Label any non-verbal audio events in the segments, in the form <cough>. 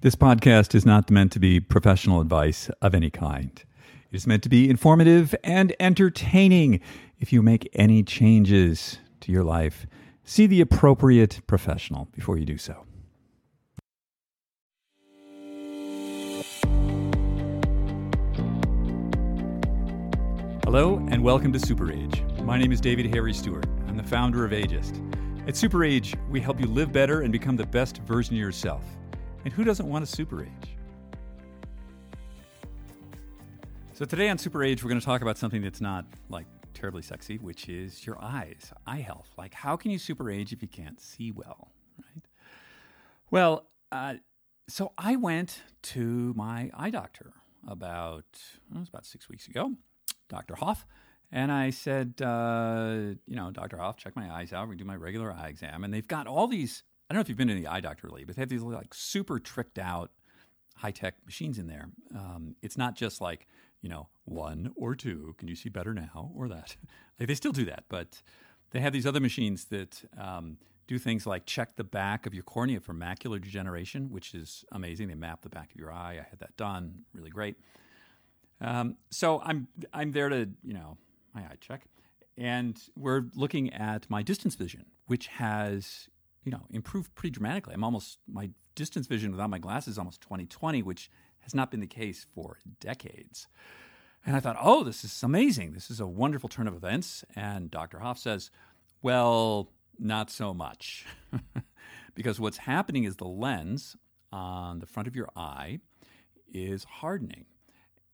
This podcast is not meant to be professional advice of any kind. It is meant to be informative and entertaining. If you make any changes to your life, see the appropriate professional before you do so. Hello, and welcome to Super Age. My name is David Harry Stewart. I'm the founder of Ageist. At Super Age, we help you live better and become the best version of yourself. And who doesn't want a super age? So today on Super Age, we're going to talk about something that's not like terribly sexy, which is your eyes, eye health. Like, how can you super age if you can't see well, right? Well, uh, so I went to my eye doctor about it was about six weeks ago, Dr. Hoff, and I said, uh, you know, Dr. Hoff, check my eyes out. We do my regular eye exam, and they've got all these I don't know if you've been to the eye doctor lately, but they have these like super tricked out high tech machines in there. Um, it's not just like, you know, one or two, can you see better now, or that. <laughs> like they still do that, but they have these other machines that um, do things like check the back of your cornea for macular degeneration, which is amazing. They map the back of your eye. I had that done, really great. Um, so I'm I'm there to you know my eye check, and we're looking at my distance vision, which has you know, improved pretty dramatically. I'm almost my distance vision without my glasses is almost 20/20, which has not been the case for decades. And I thought, oh, this is amazing. This is a wonderful turn of events. And Dr. Hoff says, well, not so much. <laughs> because what's happening is the lens on the front of your eye is hardening.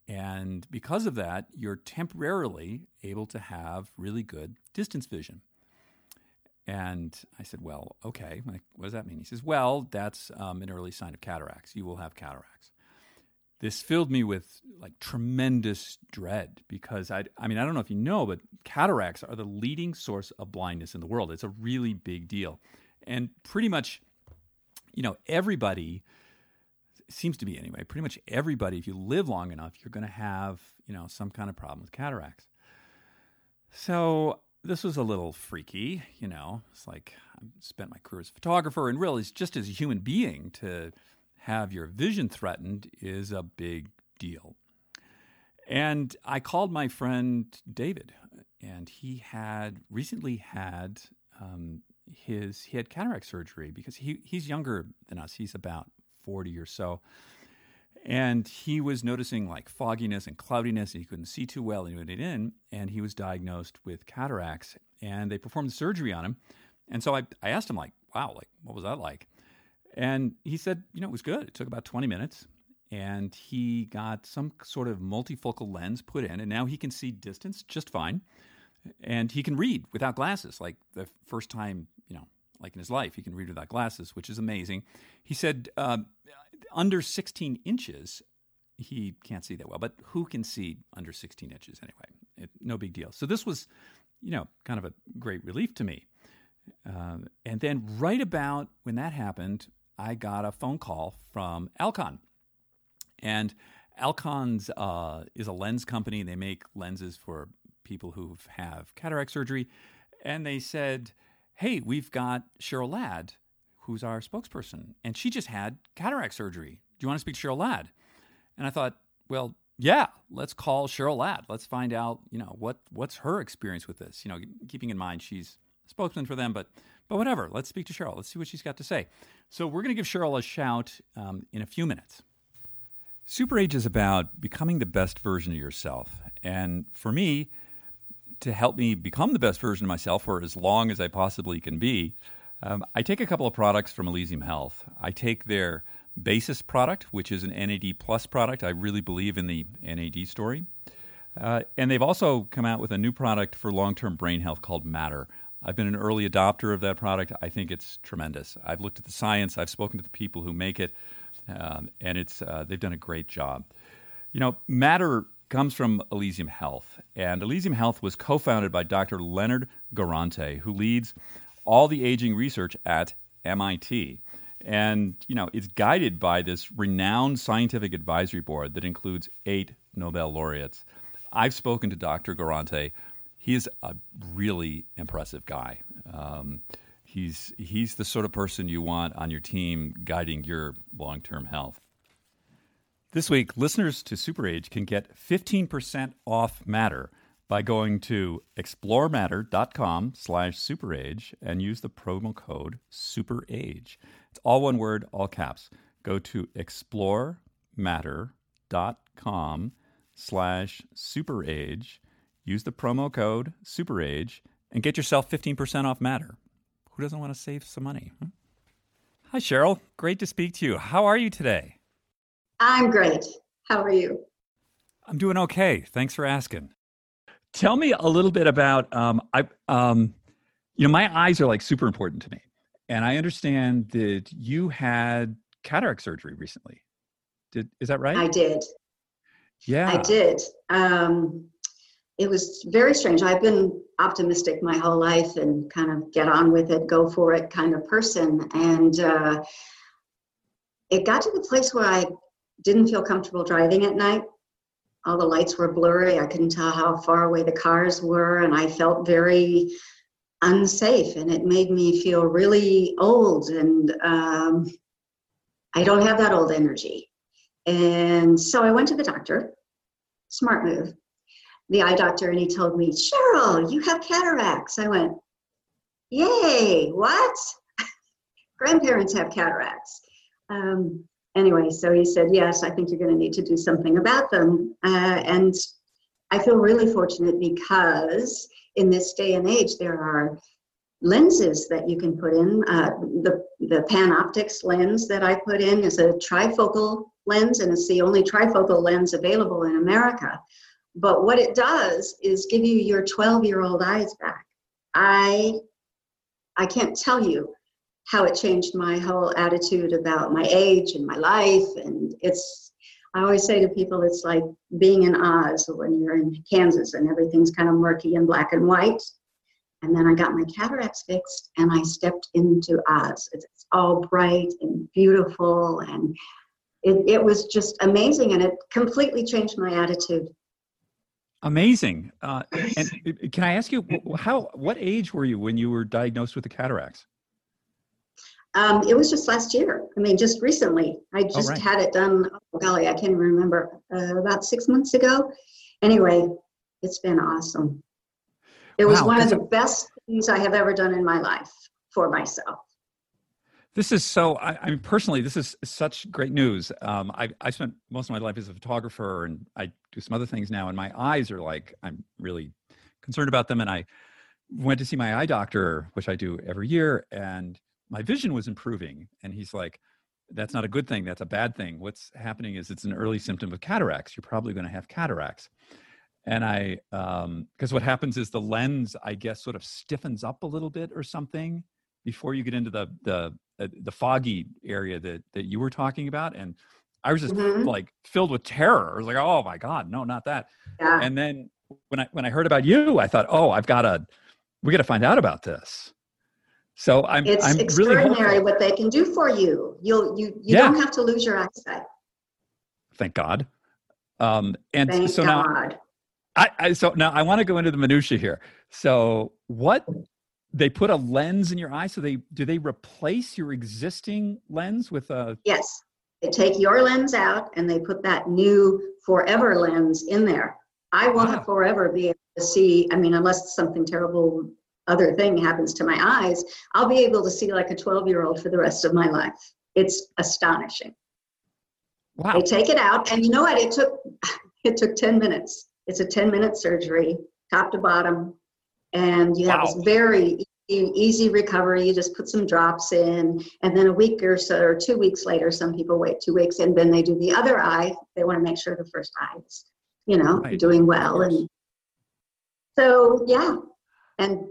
And because of that, you're temporarily able to have really good distance vision. And I said, Well, okay. Like, what does that mean? He says, Well, that's um, an early sign of cataracts. You will have cataracts. This filled me with like tremendous dread because I, I mean, I don't know if you know, but cataracts are the leading source of blindness in the world. It's a really big deal. And pretty much, you know, everybody seems to be anyway, pretty much everybody, if you live long enough, you're going to have, you know, some kind of problem with cataracts. So this was a little freaky, you know. It's like I spent my career as a photographer, and really, just as a human being, to have your vision threatened is a big deal. And I called my friend David, and he had recently had um, his he had cataract surgery because he he's younger than us. He's about forty or so, and he was noticing like fogginess and cloudiness, and he couldn't see too well. And he went in, and he was diagnosed with cataracts. And they performed surgery on him. And so I, I asked him, like, wow, like, what was that like? And he said, you know, it was good. It took about 20 minutes. And he got some sort of multifocal lens put in, and now he can see distance just fine. And he can read without glasses, like the first time, you know, like in his life, he can read without glasses, which is amazing. He said, uh, under 16 inches, he can't see that well, but who can see under 16 inches anyway? It, no big deal. So this was, you know, kind of a great relief to me. Uh, and then right about when that happened, I got a phone call from Alcon. And Alcon's uh, is a lens company. They make lenses for people who have cataract surgery. And they said, hey, we've got Cheryl Ladd who's our spokesperson, and she just had cataract surgery. Do you want to speak to Cheryl Ladd? And I thought, well, yeah, let's call Cheryl Ladd. Let's find out, you know, what what's her experience with this. You know, keeping in mind she's spokesman for them, but but whatever. Let's speak to Cheryl. Let's see what she's got to say. So we're going to give Cheryl a shout um, in a few minutes. Super Age is about becoming the best version of yourself, and for me, to help me become the best version of myself for as long as I possibly can be, um, I take a couple of products from Elysium Health. I take their Basis product, which is an NAD plus product. I really believe in the NAD story. Uh, and they've also come out with a new product for long term brain health called Matter. I've been an early adopter of that product. I think it's tremendous. I've looked at the science, I've spoken to the people who make it, um, and it's, uh, they've done a great job. You know, Matter comes from Elysium Health, and Elysium Health was co founded by Dr. Leonard Guarente, who leads all the aging research at MIT. And, you know, it's guided by this renowned scientific advisory board that includes eight Nobel laureates. I've spoken to Dr. Guarente. He is a really impressive guy. Um, He's he's the sort of person you want on your team guiding your long-term health. This week, listeners to Super Age can get 15% off Matter by going to explorematter.com slash superage and use the promo code superage. It's all one word, all caps. Go to explorematter.com slash superage, use the promo code superage, and get yourself 15% off Matter. Who doesn't want to save some money? Huh? Hi, Cheryl. Great to speak to you. How are you today? I'm great. How are you? I'm doing okay. Thanks for asking. Tell me a little bit about um, I um, you know my eyes are like super important to me, and I understand that you had cataract surgery recently. Did is that right? I did. Yeah, I did. Um, it was very strange. I've been optimistic my whole life and kind of get on with it, go for it kind of person. And uh, it got to the place where I didn't feel comfortable driving at night. All the lights were blurry. I couldn't tell how far away the cars were, and I felt very unsafe. And it made me feel really old. And um, I don't have that old energy. And so I went to the doctor. Smart move the eye doctor and he told me, Cheryl, you have cataracts. I went, Yay, what? <laughs> Grandparents have cataracts. Um, anyway, so he said, Yes, I think you're going to need to do something about them. Uh, and I feel really fortunate because in this day and age, there are lenses that you can put in. Uh, the, the PanOptix lens that I put in is a trifocal lens, and it's the only trifocal lens available in America. But what it does is give you your 12 year old eyes back. I I can't tell you how it changed my whole attitude about my age and my life. And it's, I always say to people, it's like being in Oz when you're in Kansas and everything's kind of murky and black and white. And then I got my cataracts fixed and I stepped into Oz. It's all bright and beautiful. And it, it was just amazing. And it completely changed my attitude Amazing. Uh, and <laughs> can I ask you how? What age were you when you were diagnosed with the cataracts? Um, it was just last year. I mean, just recently. I oh, just right. had it done. Oh golly, I can't even remember. Uh, about six months ago. Anyway, it's been awesome. It was wow, one of the best things I have ever done in my life for myself. This is so. I, I mean, personally, this is such great news. Um, I I spent most of my life as a photographer, and I do some other things now, and my eyes are like I'm really concerned about them. And I went to see my eye doctor, which I do every year, and my vision was improving. And he's like, "That's not a good thing. That's a bad thing. What's happening is it's an early symptom of cataracts. You're probably going to have cataracts." And I, because um, what happens is the lens, I guess, sort of stiffens up a little bit or something before you get into the the uh, the foggy area that that you were talking about and i was just mm-hmm. like filled with terror i was like oh my god no not that yeah. and then when i when i heard about you i thought oh i've got to we got to find out about this so i'm it's I'm extraordinary really what they can do for you. You'll you you yeah. don't have to lose your eyesight. Thank god. Um and thank so god. now I, I so now i want to go into the minutia here. So what they put a lens in your eye so they do they replace your existing lens with a yes. They take your lens out and they put that new forever lens in there. I will wow. forever be able to see i mean unless something terrible other thing happens to my eyes i'll be able to see like a 12 year old for the rest of my life it's astonishing wow. they take it out and you know what it took <laughs> it took 10 minutes it's a 10 minute surgery top to bottom and you wow. have this very easy recovery. You just put some drops in, and then a week or so, or two weeks later, some people wait two weeks, and then they do the other eye. They want to make sure the first eye is, you know, right. doing well, and so yeah, and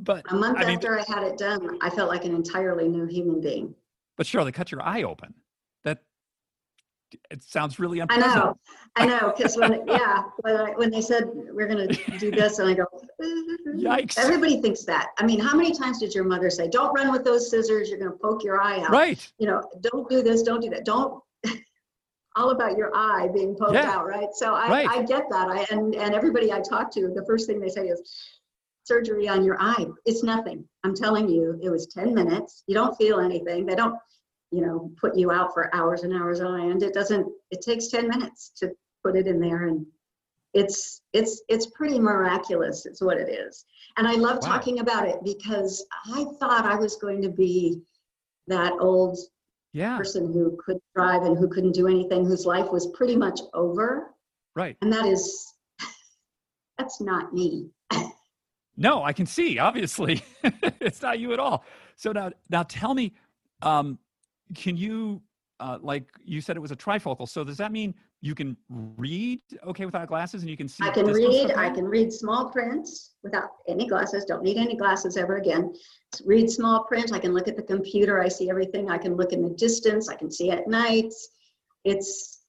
but a month I after mean, I had it done, I felt like an entirely new human being. But sure, they cut your eye open That it sounds really unpleasant. I know, I <laughs> know, because when yeah, when, I, when they said we're going to do this, and I go, yikes! Everybody thinks that. I mean, how many times did your mother say, "Don't run with those scissors. You're going to poke your eye out." Right. You know, don't do this. Don't do that. Don't. <laughs> all about your eye being poked yeah. out, right? So I, right. I get that. I and and everybody I talk to, the first thing they say is, surgery on your eye. It's nothing. I'm telling you, it was 10 minutes. You don't feel anything. They don't, you know, put you out for hours and hours on end. It doesn't, it takes 10 minutes to put it in there and it's it's it's pretty miraculous it's what it is and i love wow. talking about it because i thought i was going to be that old yeah. person who could drive and who couldn't do anything whose life was pretty much over right and that is <laughs> that's not me no i can see obviously. <laughs> It's not you at all. So now now tell me um can you uh, like you said it was a trifocal. So does that mean you can read okay without glasses and you can see i can read i can read small print without any glasses. Don't need any glasses ever again. Read small print. I can look at the computer. I see everything. I can look in the distance. I can see at night. It's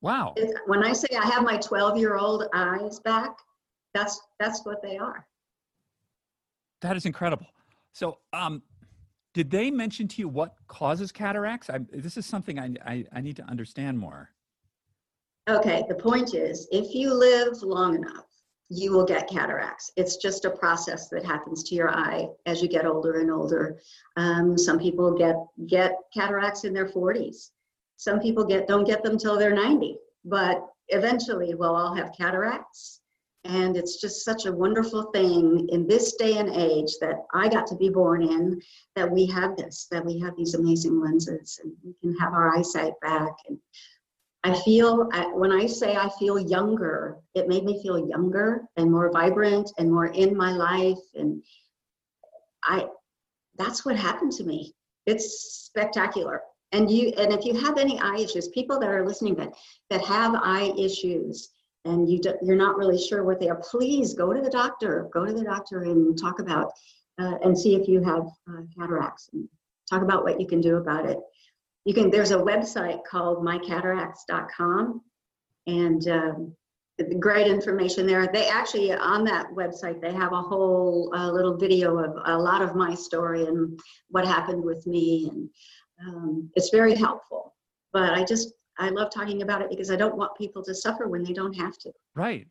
wow. It's, when i say i have my 12 year old eyes back that's that's what they are that is incredible so um did they mention to you what causes cataracts I, this is something I, I, I need to understand more Okay, the point is if you live long enough, you will get cataracts. It's just a process that happens to your eye as you get older and older. Um, some people get get cataracts in their 40s. Some people get don't get them till they're 90, but eventually we'll all have cataracts. And it's just such a wonderful thing in this day and age that I got to be born in that we have this, that we have these amazing lenses and we can have our eyesight back. And I feel, when I say I feel younger, it made me feel younger and more vibrant and more in my life. And I, that's what happened to me. It's spectacular. And you, and if you have any eye issues, people that are listening that, that have eye issues and you do, you're not really sure what they are, please go to the doctor, go to the doctor and talk about, uh, and see if you have uh, cataracts and talk about what you can do about it. You can there's a website called mycataracts.com and um, great information there. They actually on that website they have a whole uh, little video of a lot of my story and what happened with me and um, it's very helpful. But i just i love talking about it because i don't want people to suffer when they don't have to right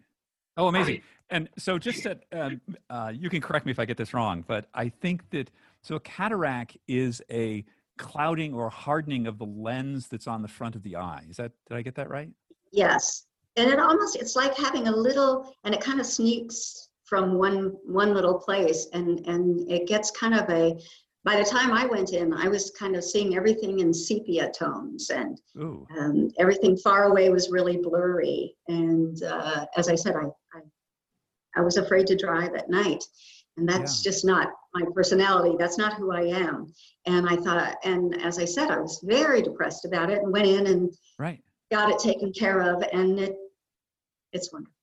oh amazing and so just that um, uh, you can correct me if i get this wrong but i think that so a cataract is a clouding or hardening of the lens that's on the front of the eye. Is that did I get that right? Yes. And it almost it's like having a little and it kind of sneaks from one one little place and and it gets kind of a by the time I went in, I was kind of seeing everything in sepia tones, and um, everything far away was really blurry. And uh, as I said, I, I, I was afraid to drive at night, and that's yeah. just not my personality. That's not who i am. And i thought and as i said i was very depressed about it and went in and right. got it taken care of and it it's wonderful.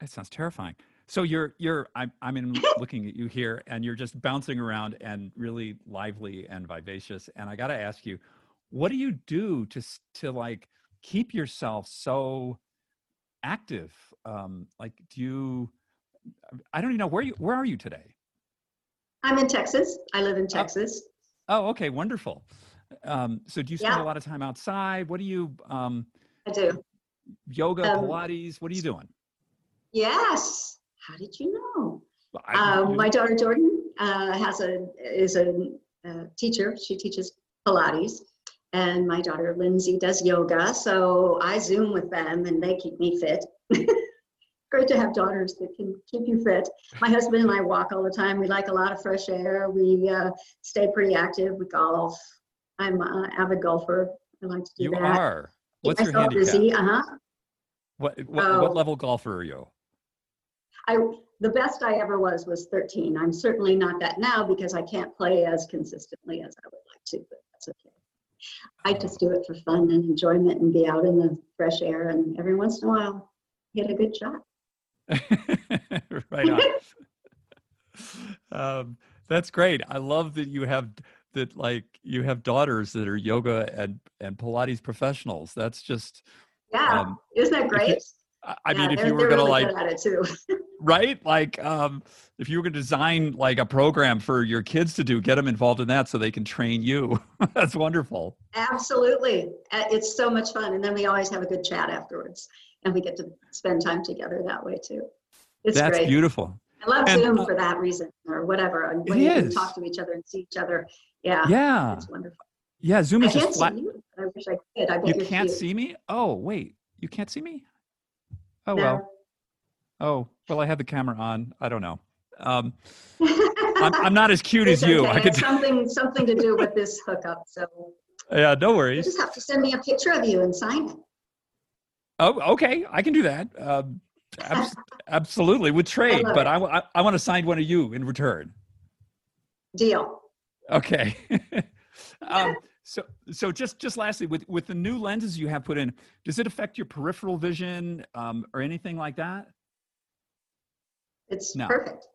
That sounds terrifying so you're you're i'm i'm in <laughs> looking at you here and you're just bouncing around and really lively and vivacious and i got to ask you what do you do to to like keep yourself so active um like do you I don't even know where you where are you today? I'm in Texas. I live in oh. Texas. Oh, oh okay, wonderful. Um, so do you spend yeah. a lot of time outside? What do you um I do. Yoga, um, Pilates, what are you doing? Yes. How did you know? Well, um, my daughter Jordan uh, has a is a, a teacher. She teaches Pilates, and my daughter Lindsay does yoga. So I Zoom with them, and they keep me fit. <laughs> great to have daughters that can keep you fit. My husband and I walk all the time. We like a lot of fresh air. We uh, stay pretty active. We golf. I'm an avid golfer. I like to do you that. You are. What's your handicap? Busy. Uh-huh. What what, uh, what level golfer are you? I the best I ever was was 13. I'm certainly not that now because I can't play as consistently as I would like to, but that's okay. I just do it for fun and enjoyment and be out in the fresh air and every once in a while hit a good shot. <laughs> right on. <laughs> um, that's great. I love that you have that like you have daughters that are yoga and and Pilates professionals. That's just yeah. Um, Isn't that great? I yeah, mean, if you were gonna really like, <laughs> right? Like, um, if you were gonna design like a program for your kids to do, get them involved in that so they can train you. <laughs> That's wonderful. Absolutely, uh, it's so much fun, and then we always have a good chat afterwards and we get to spend time together that way too. It's That's great. beautiful. I love and, Zoom uh, for that reason, or whatever. When you is. can talk to each other and see each other. Yeah. Yeah. It's wonderful. Yeah, Zoom is I just flat. You. I wish I could. I you can't cute. see me. Oh wait, you can't see me. Oh no. well. Oh well, I had the camera on. I don't know. Um, I'm, I'm, not as <laughs> cute as you. Okay. I could something <laughs> something to do with this hookup. So yeah, no worries. You just have to send me a picture of you and sign it. Oh, okay, I can do that. Um, ab- <laughs> absolutely, with trade, but I, I, I want to sign one of you in return. Deal. Okay. um, so so just just lastly, with with the new lenses you have put in, does it affect your peripheral vision um, or anything like that? It's no. perfect.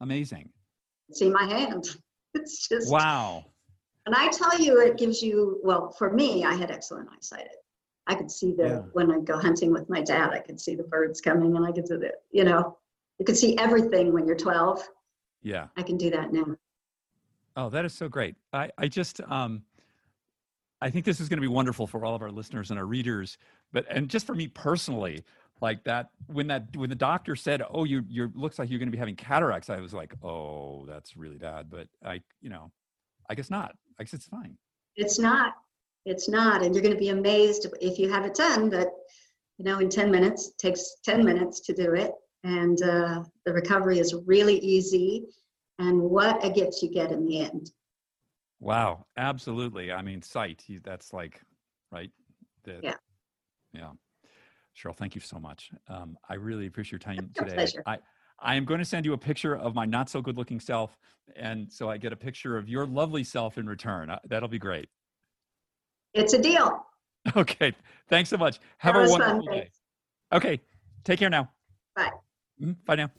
Amazing. See my hand. <laughs> It's just wow. And I tell you, it gives you well. For me, I had excellent eyesight. I could see the yeah. when I go hunting with my dad. I could see the birds coming, and I could see the you know, you could see everything when you're 12. Yeah. I can do that now. Oh, that is so great. I I just um. I think this is going to be wonderful for all of our listeners and our readers, but and just for me personally, like that when that when the doctor said oh you you looks like you're going to be having cataracts i was like oh that's really bad but i you know i guess not. I guess it's fine. It's not. It's not and you're going to be amazed if you have it done but you know in 10 minutes takes 10 minutes to do it and uh, the recovery is really easy and what a gift you get in the end. Wow absolutely. I mean sight that's like right the, yeah. Yeah Cheryl, thank you so much. Um, I really appreciate your time today. Pleasure. I, I am going to send you a picture of my not so good looking self. And so I get a picture of your lovely self in return. Uh, that'll be great. It's a deal. <laughs> Okay. Thanks so much. Have that a wonderful fun, day. Okay. Take care now. Bye. Mm-hmm. Bye now.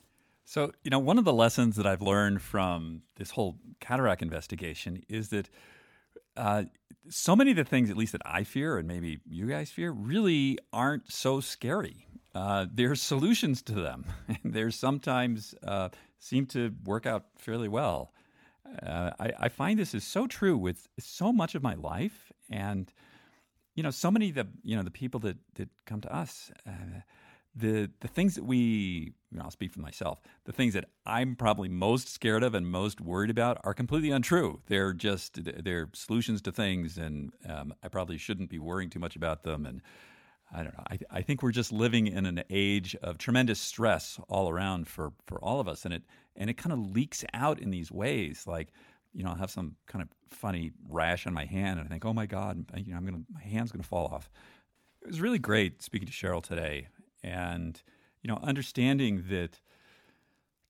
So, you know, one of the lessons that I've learned from this whole cataract investigation is that uh, so many of the things, at least that I fear, and maybe you guys fear, really aren't so scary. Uh, there's solutions to them. <laughs> there's sometimes uh, seem to work out fairly well. Uh, I, I, find this is so true with so much of my life, and you know, so many of the you know the people that that come to us uh, the the things that we you know, I'll speak for myself. The things that I'm probably most scared of and most worried about are completely untrue. They're just they're solutions to things, and um, I probably shouldn't be worrying too much about them. And I don't know. I, I think we're just living in an age of tremendous stress all around for for all of us, and it and it kind of leaks out in these ways. Like you know, I'll have some kind of funny rash on my hand, and I think, oh my god, you know, I'm gonna my hand's gonna fall off. It was really great speaking to Cheryl today and you know understanding that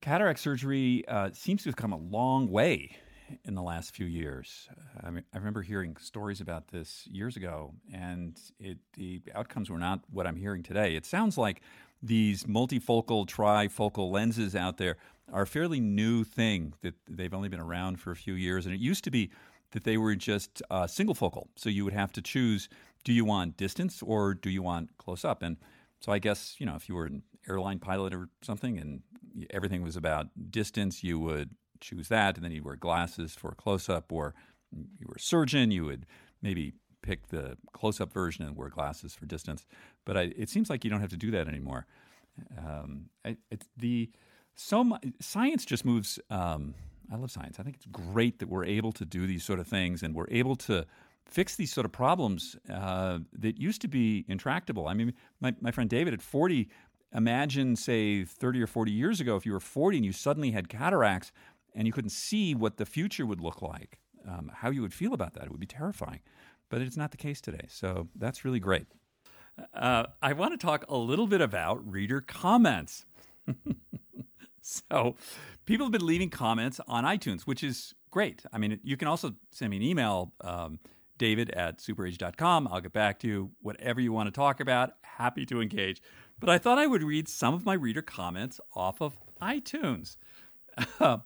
cataract surgery uh, seems to have come a long way in the last few years. I mean, I remember hearing stories about this years ago, and it, the outcomes were not what I'm hearing today. It sounds like these multifocal, trifocal lenses out there are a fairly new thing that they've only been around for a few years, and it used to be that they were just uh, single focal. So you would have to choose: do you want distance or do you want close up? And so I guess you know if you were an airline pilot or something, and everything was about distance, you would choose that, and then you'd wear glasses for close up, or you were a surgeon, you would maybe pick the close up version and wear glasses for distance. But I, it seems like you don't have to do that anymore. Um, the so much, science just moves. Um, I love science. I think it's great that we're able to do these sort of things, and we're able to fix these sort of problems uh, that used to be intractable. I mean, my, my friend David at 40, imagine, say, 30 or 40 years ago, if you were 40 and you suddenly had cataracts and you couldn't see what the future would look like, um, how you would feel about that. It would be terrifying. But it's not the case today. So that's really great. Uh, I want to talk a little bit about reader comments. <laughs> so, people have been leaving comments on iTunes, which is great. I mean, you can also send me an email. Um, david at superage.com. I'll get back to you. Whatever you want to talk about, happy to engage. But I thought I would read some of my reader comments off of iTunes. <laughs>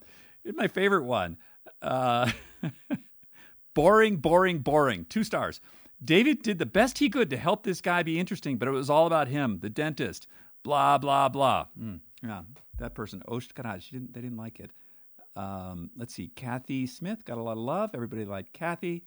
My favorite one uh, <laughs> boring, boring, boring. Two stars. David did the best he could to help this guy be interesting, but it was all about him, the dentist. Blah, blah, blah. Mm, yeah, that person, Osh Karaj, didn't, they didn't like it. Um, let's see, Kathy Smith got a lot of love. Everybody liked Kathy.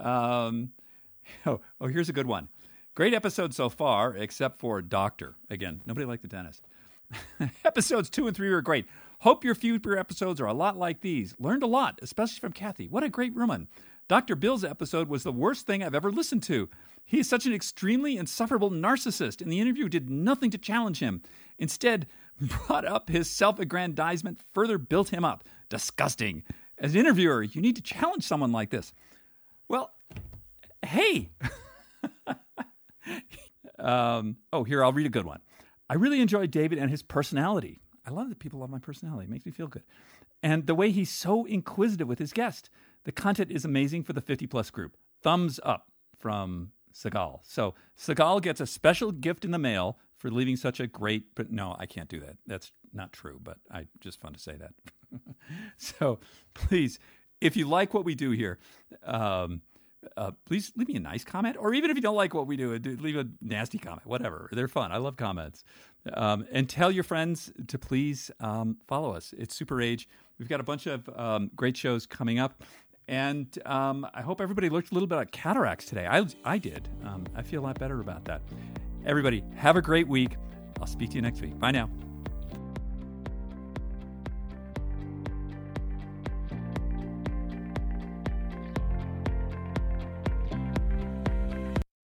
Um, <laughs> oh, oh, here's a good one. Great episode so far, except for Doctor. Again, nobody liked the dentist. <laughs> episodes two and three were great. Hope your future episodes are a lot like these. Learned a lot, especially from Kathy. What a great woman. Dr. Bill's episode was the worst thing I've ever listened to. He is such an extremely insufferable narcissist, and the interview did nothing to challenge him. Instead, <laughs> brought up his self aggrandizement, further built him up. Disgusting. As an interviewer, you need to challenge someone like this. Hey. <laughs> um, oh, here, I'll read a good one. I really enjoyed David and his personality. I love that people love my personality. It makes me feel good. And the way he's so inquisitive with his guest. The content is amazing for the 50 plus group. Thumbs up from Segal. So Segal gets a special gift in the mail for leaving such a great, but no, I can't do that. That's not true, but I just fun to say that. <laughs> so please, if you like what we do here, um, uh, please leave me a nice comment, or even if you don't like what we do, leave a nasty comment. Whatever, they're fun. I love comments. Um, and tell your friends to please um, follow us. It's Super Age. We've got a bunch of um, great shows coming up. And um, I hope everybody looked a little bit at cataracts today. I, I did. Um, I feel a lot better about that. Everybody, have a great week. I'll speak to you next week. Bye now.